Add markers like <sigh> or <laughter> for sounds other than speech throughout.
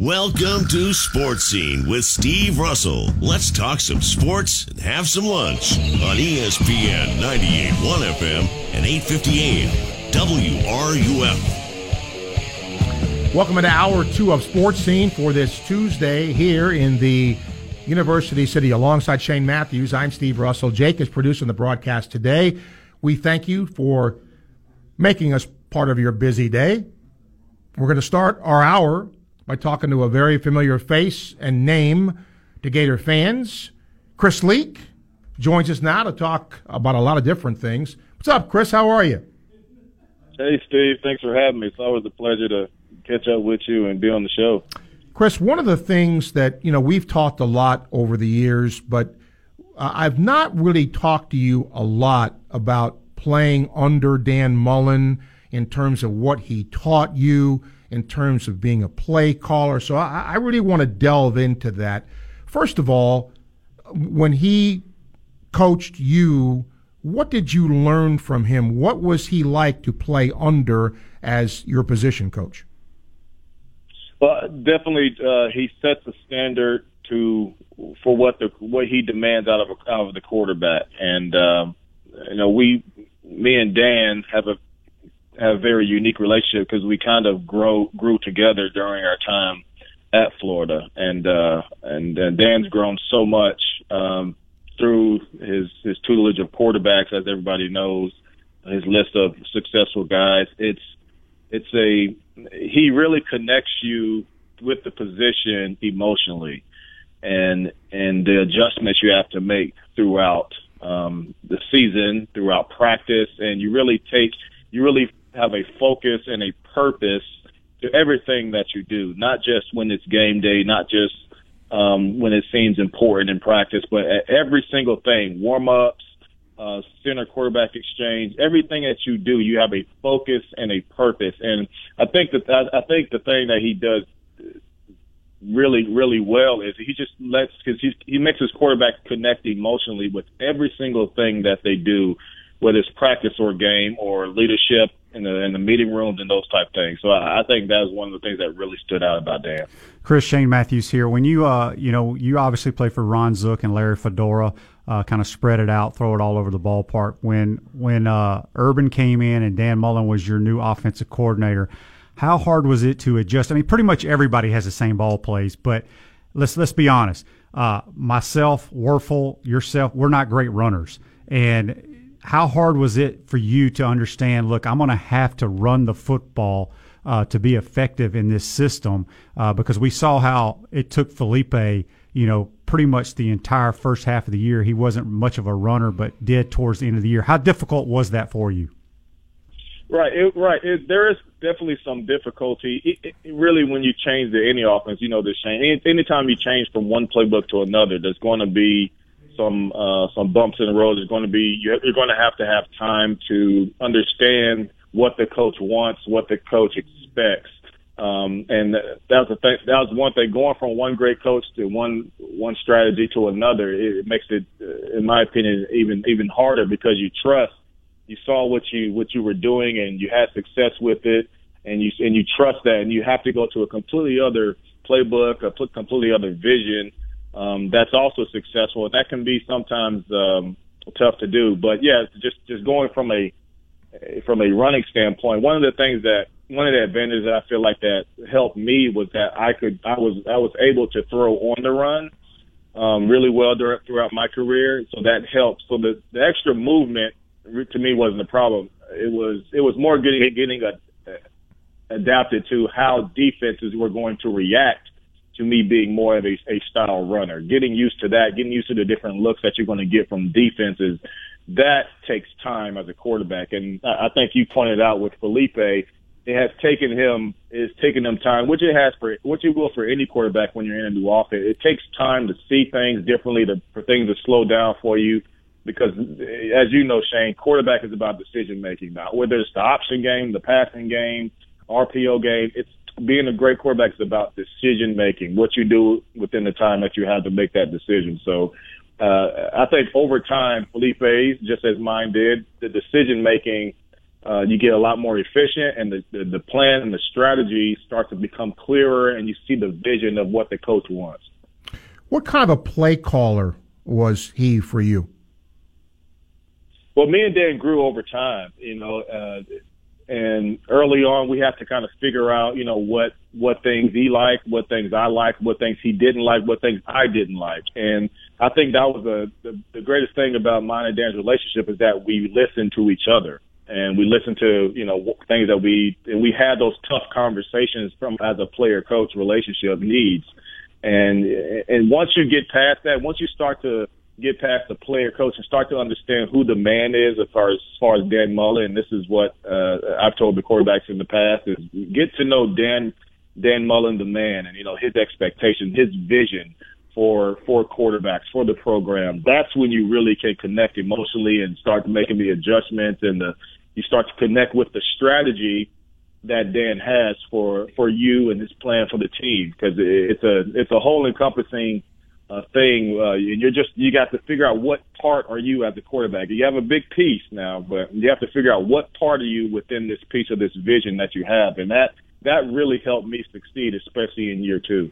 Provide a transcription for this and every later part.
Welcome to Sports Scene with Steve Russell. Let's talk some sports and have some lunch on ESPN 98.1 FM and 850 AM WRUF. Welcome to hour two of Sports Scene for this Tuesday here in the University City alongside Shane Matthews. I'm Steve Russell. Jake is producing the broadcast today. We thank you for making us part of your busy day. We're going to start our hour by talking to a very familiar face and name to Gator fans. Chris Leak joins us now to talk about a lot of different things. What's up, Chris? How are you? Hey, Steve. Thanks for having me. It's always a pleasure to catch up with you and be on the show. Chris, one of the things that, you know, we've talked a lot over the years, but uh, I've not really talked to you a lot about playing under Dan Mullen in terms of what he taught you in terms of being a play caller. So I, I really want to delve into that. First of all, when he coached you, what did you learn from him? What was he like to play under as your position coach? Well, definitely, uh, he sets a standard to for what the what he demands out of a, out of the quarterback, and um, you know we, me and Dan have a a very unique relationship because we kind of grow grew together during our time at Florida, and uh, and, and Dan's grown so much um, through his his tutelage of quarterbacks, as everybody knows, his list of successful guys. It's it's a he really connects you with the position emotionally, and and the adjustments you have to make throughout um, the season, throughout practice, and you really take you really have a focus and a purpose to everything that you do, not just when it's game day, not just um, when it seems important in practice, but every single thing, warm ups, uh, center quarterback exchange, everything that you do, you have a focus and a purpose. And I think that I, I think the thing that he does really, really well is he just lets because he makes his quarterback connect emotionally with every single thing that they do, whether it's practice or game or leadership in the in the meeting rooms and those type things. So I, I think that was one of the things that really stood out about Dan. Chris Shane Matthews here. When you uh you know you obviously play for Ron Zook and Larry Fedora, uh, kind of spread it out, throw it all over the ballpark. When when uh, Urban came in and Dan Mullen was your new offensive coordinator, how hard was it to adjust? I mean, pretty much everybody has the same ball plays, but let's let's be honest. Uh, myself, Wuerffel, yourself, we're not great runners, and how hard was it for you to understand? Look, I'm going to have to run the football uh, to be effective in this system uh, because we saw how it took Feleipe, you know, pretty much the entire first half of the year. He wasn't much of a runner, but did towards the end of the year. How difficult was that for you? Right, it, right. It, there is definitely some difficulty. It, it, really, when you change to any offense, you know, this change. Any, anytime you change from one playbook to another, there's going to be some uh, some bumps in the road. There's going to be you're, going to have to have time to understand what the coach wants, what the coach expects. Um, and that was the thing. That was one thing. Going from one great coach to one one strategy to another, it, it makes it, uh, in my opinion, even even harder because you trust. You saw what you what you were doing, and you had success with it, and you and you trust that, and you have to go to a completely other playbook, a completely other vision um, that's also successful. That can be sometimes um, tough to do, but yeah, just just going from a from a running standpoint, one of the things that one of the advantages that I feel like that helped me was that I could I was I was able to throw on the run um, really well during, throughout my career, so that helped. So the, the extra movement to me wasn't a problem. It was it was more getting getting a, adapted to how defenses were going to react to me being more of a, a style runner. Getting used to that, getting used to the different looks that you're going to get from defenses, that takes time as a quarterback. And I think you pointed out with Feleipe, it has taken him it's taken him time, which it has for which it will for any quarterback when you're in a new offense. It takes time to see things differently, to, for things to slow down for you. Because as you know, Shane, quarterback is about decision making now. Whether it's the option game, the passing game, RPO game, it's being a great quarterback is about decision making, what you do within the time that you have to make that decision. So uh, I think over time, Feleipe's, just as mine did, the decision making uh, you get a lot more efficient, and the, the the plan and the strategy start to become clearer, and you see the vision of what the coach wants. What kind of a play caller was he for you? Well, me and Dan grew over time, you know, uh, and early on we have to kind of figure out, you know, what what things he liked, what things I liked, what things he didn't like, what things I didn't like, and I think that was a, the the greatest thing about mine and Dan's relationship is that we listen to each other and we listen to you know things that we and we had those tough conversations from as a player coach relationship needs. And and once you get past that once you start to get past the player coach and start to understand who the man is as far as, as far as Dan Mullen. And this is what uh, I've told the quarterbacks in the past is get to know Dan Dan Mullen the man and you know his expectations his vision for for quarterbacks for the program. That's when you really can connect emotionally and start making the adjustments and the you start to connect with the strategy that Dan has for for you and his plan for the team. Because it's a it's a whole encompassing uh, thing, uh, you're just you got to figure out what part are you as a quarterback. You have a big piece now, but you have to figure out what part are you within this piece of this vision that you have, and that that really helped me succeed, especially in year two.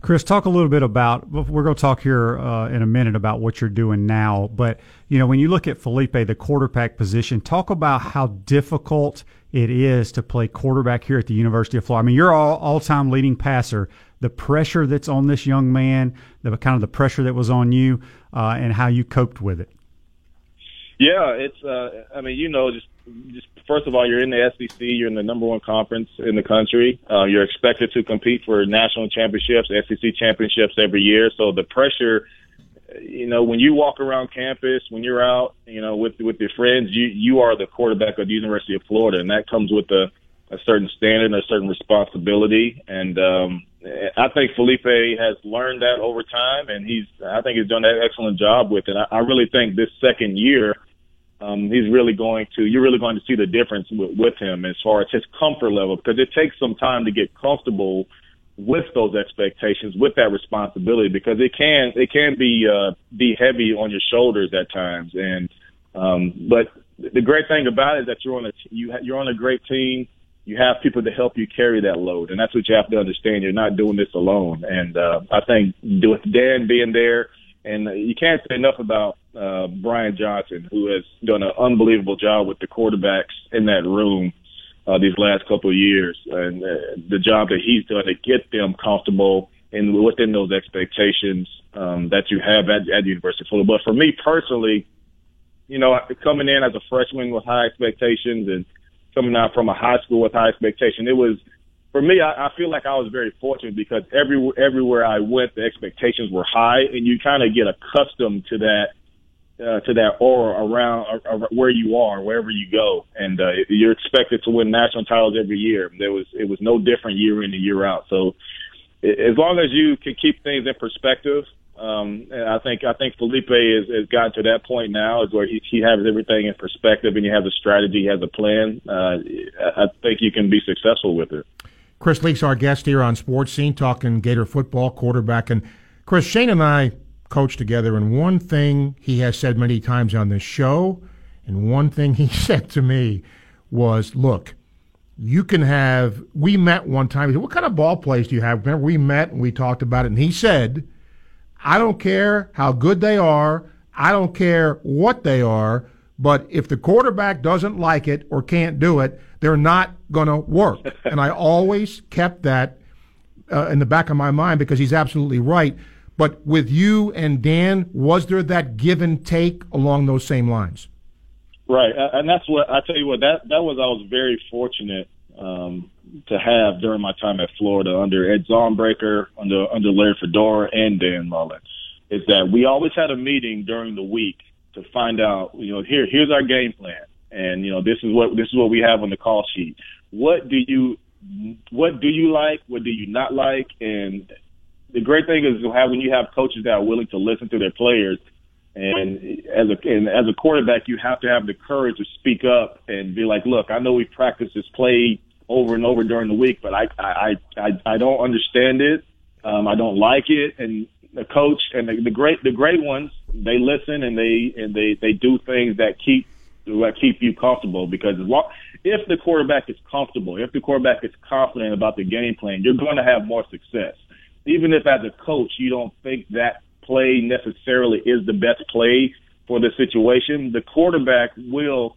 Chris, talk a little bit about. We're going to talk here uh, in a minute about what you're doing now. But you know, when you look at Feleipe, the quarterback position, talk about how difficult it is to play quarterback here at the University of Florida. I mean, you're all all-time leading passer. The pressure that's on this young man, the kind of the pressure that was on you, uh, and how you coped with it. Yeah, it's. Uh, I mean, you know, just just first of all, you're in the SEC. You're in the number one conference in the country. Uh, you're expected to compete for national championships, SEC championships every year. So the pressure, you know, when you walk around campus, when you're out, you know, with with your friends, you you are the quarterback of the University of Florida, and that comes with a a certain standard and a certain responsibility. And um, I think Feleipe has learned that over time, and he's I think he's done an excellent job with it. I, I really think this second year um, he's really going to, you're really going to see the difference with, with him as far as his comfort level, because it takes some time to get comfortable with those expectations, with that responsibility, because it can, it can be, uh, be heavy on your shoulders at times. And, um, but the great thing about it is that you're on a, you, you're on a great team. You have people to help you carry that load. And that's what you have to understand. You're not doing this alone. And, uh, I think with Dan being there, and you can't say enough about uh, Brian Johnson, who has done an unbelievable job with the quarterbacks in that room uh, these last couple of years, and uh, the job that he's done to get them comfortable and within those expectations um, that you have at, at the University of Florida. But for me personally, you know, coming in as a freshman with high expectations and coming out from a high school with high expectation, it was for me, I, I feel like I was very fortunate because every everywhere I went, the expectations were high, and you kind of get accustomed to that uh, to that aura around uh, where you are, wherever you go, and uh, you're expected to win national titles every year. There was it was no different year in and year out. So as long as you can keep things in perspective, um, and I think I think Feleipe has, has gotten to that point now, is where he, he has everything in perspective, and he has a strategy, he has a plan. Uh, I think you can be successful with it. Chris Leak's our guest here on Sports Scene, talking Gator football, quarterback. And Chris, Shane and I coach together, and one thing he has said many times on this show, and one thing <laughs> he said to me was, look, you can have, we met one time. He said, what kind of ball plays do you have? Remember, we met and we talked about it, and he said, I don't care how good they are. I don't care what they are. But if the quarterback doesn't like it or can't do it, they're not going to work. <laughs> and I always kept that uh, in the back of my mind because he's absolutely right. But with you and Dan, was there that give and take along those same lines? Right, and that's what I tell you what that that was. I was very fortunate um, to have during my time at Florida under Ed Zaunbrecher, under under Larry Fedora, and Dan Mullen. Is that we always had a meeting during the week to find out, you know, here here's our game plan, and you know this is what this is what we have on the call sheet. What do you what do you like? What do you not like? And the great thing is when you have coaches that are willing to listen to their players, and as a and as a quarterback, you have to have the courage to speak up and be like, look, I know we practiced this play over and over during the week, but I I I, I don't understand it. Um, I don't like it, and the coach and the, the great the great ones they listen and they and they they do things that keep to keep you comfortable because if the quarterback is comfortable, if the quarterback is confident about the game plan, you're going to have more success. Even if as a coach you don't think that play necessarily is the best play for the situation, the quarterback will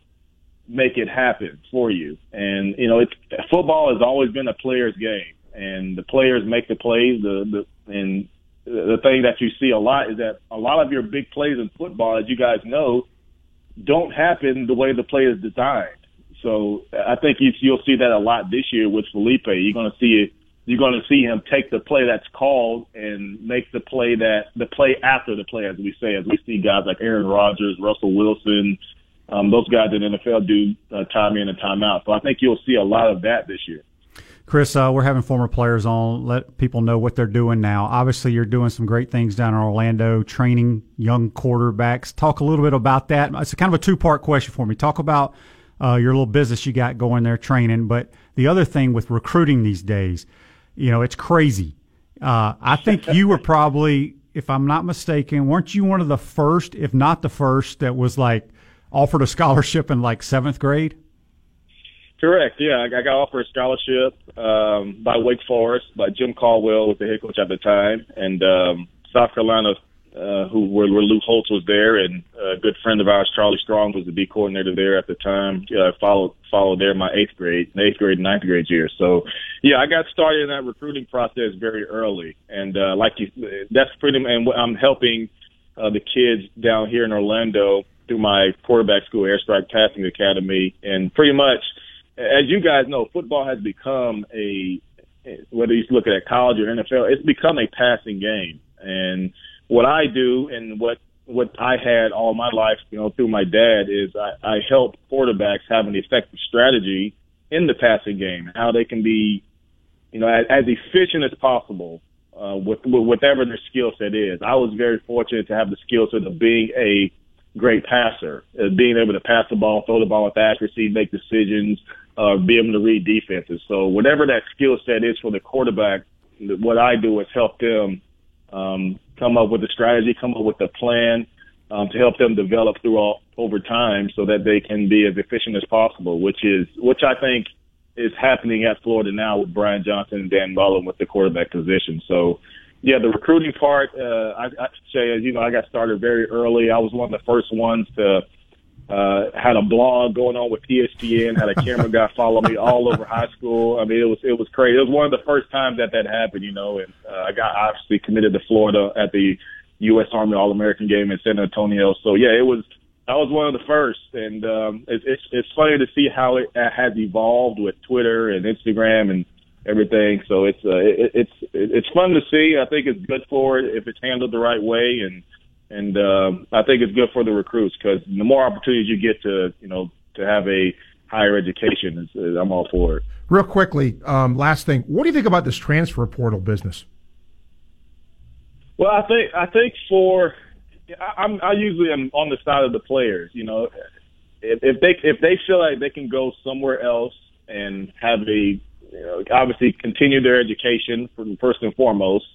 make it happen for you. And you know, it's football has always been a player's game, and the players make the plays. The the and the thing that you see a lot is that a lot of your big plays in football, as you guys know, don't happen the way the play is designed. So I think you, you'll see that a lot this year with Feleipe. You're going to see it. You're going to see him take the play that's called and make the play that the play after the play, as we say, as we see guys like Aaron Rodgers, Russell Wilson, um, those guys in the NFL do uh, time in and time out. So I think you'll see a lot of that this year. Chris, uh, we're having former players on. Let people know what they're doing now. Obviously, you're doing some great things down in Orlando, training young quarterbacks. Talk a little bit about that. It's kind of a two part question for me. Talk about uh, your little business you got going there training, but the other thing with recruiting these days, you know, it's crazy. Uh, I think you were probably, if I'm not mistaken, weren't you one of the first, if not the first, that was like offered a scholarship in like seventh grade? Correct. Yeah, I got offered a scholarship um, by Wake Forest by Jim Caldwell, was the head coach at the time, and um, South Carolina, uh, who where, where Lou Holtz was there, and a good friend of ours, Charlie Strong, was the D coordinator there at the time. Uh, followed followed there my eighth grade, eighth grade, ninth grade year. So, yeah, I got started in that recruiting process very early, and uh, like you, that's pretty. And I'm helping uh, the kids down here in Orlando through my quarterback school, Airstrike Passing Academy, and pretty much as you guys know, football has become a whether you look at college or NFL, it's become a passing game. And what I do and what what I had all my life, you know, through my dad is I, I help quarterbacks have an effective strategy in the passing game, how they can be, you know, as, as efficient as possible uh, with, with whatever their skill set is. I was very fortunate to have the skill set of being a great passer, uh, being able to pass the ball, throw the ball with accuracy, make decisions, uh, be able to read defenses. So whatever that skill set is for the quarterback, what I do is help them um, come up with a strategy, come up with a plan um, to help them develop through all, over time, so that they can be as efficient as possible. Which is which I think is happening at Florida now with Brian Johnson and Dan Mullen with the quarterback position. So. Yeah, the recruiting part, uh, I, I say, as you know, I got started very early. I was one of the first ones to uh, had a blog going on with ESPN, had a camera guy <laughs> follow me all over high school. I mean, it was, it was crazy. It was one of the first times that that happened, you know, and, uh, I got obviously committed to Florida at the U.S. Army All-American game in San Antonio. So yeah, it was, I was one of the first, and um, it, it's it's funny to see how it has evolved with Twitter and Instagram and everything. So it's uh, it, it's it's fun to see. I think it's good for it if it's handled the right way, and and uh, I think it's good for the recruits because the more opportunities you get to, you know, to have a higher education, is, is I'm all for it. Real quickly, um, last thing, what do you think about this transfer portal business? Well, I think I think for I, I'm I usually am on the side of the players. You know, if, if they if they feel like they can go somewhere else and have a you know obviously continue their education from first and foremost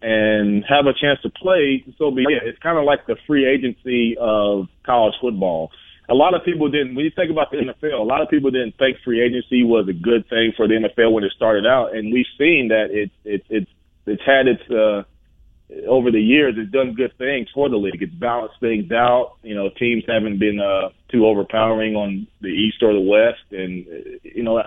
and have a chance to play, so be it. It's kind of like the free agency of college football. A lot of people didn't, when you think about the NFL, a lot of people didn't think free agency was a good thing for the NFL when it started out. And we've seen that it, it, it's, it's had its, uh, over the years, it's done good things for the league. It's balanced things out. You know, teams haven't been, uh, too overpowering on the East or the West. And, you know,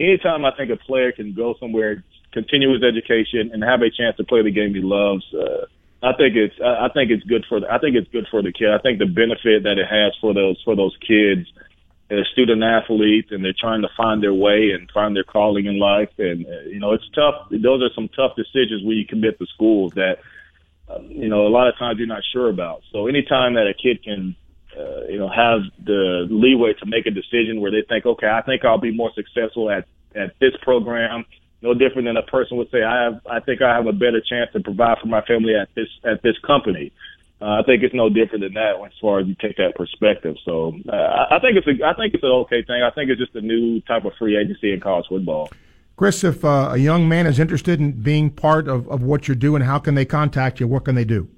anytime I think a player can go somewhere continue his education, and have a chance to play the game he loves. Uh, I think it's I think it's good for the, I think it's good for the kid. I think the benefit that it has for those for those kids, they're student athletes, and they're trying to find their way and find their calling in life. And uh, you know, it's tough. Those are some tough decisions when you commit to schools that uh, you know a lot of times you're not sure about. So anytime that a kid can uh, you know have the leeway to make a decision where they think, okay, I think I'll be more successful at at this program no different than a person would say, I have, I think I have a better chance to provide for my family at this, at this company. Uh, I think it's no different than that as far as you take that perspective. So uh, I think it's a, I think it's an okay thing. I think it's just a new type of free agency in college football. Chris, if uh, a young man is interested in being part of, of what you're doing, how can they contact you? What can they do?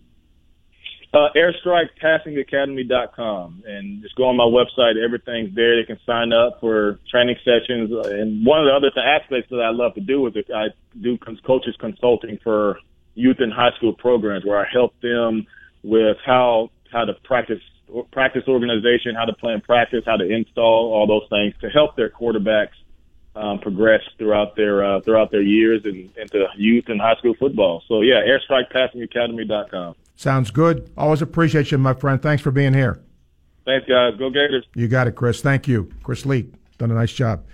Uh, airstrikepassingacademy.com and just go on my website. Everything's there. They can sign up for training sessions. And one of the other aspects that I love to do is I do coaches consulting for youth and high school programs where I help them with how how to practice practice organization, how to plan practice, how to install all those things to help their quarterbacks um, progress throughout their uh, throughout their years and into youth and high school football. So yeah, airstrikepassingacademy.com. Sounds good. Always appreciate you, my friend. Thanks for being here. Thanks, guys. Go Gators. You got it, Chris. Thank you. Chris Lee, done a nice job.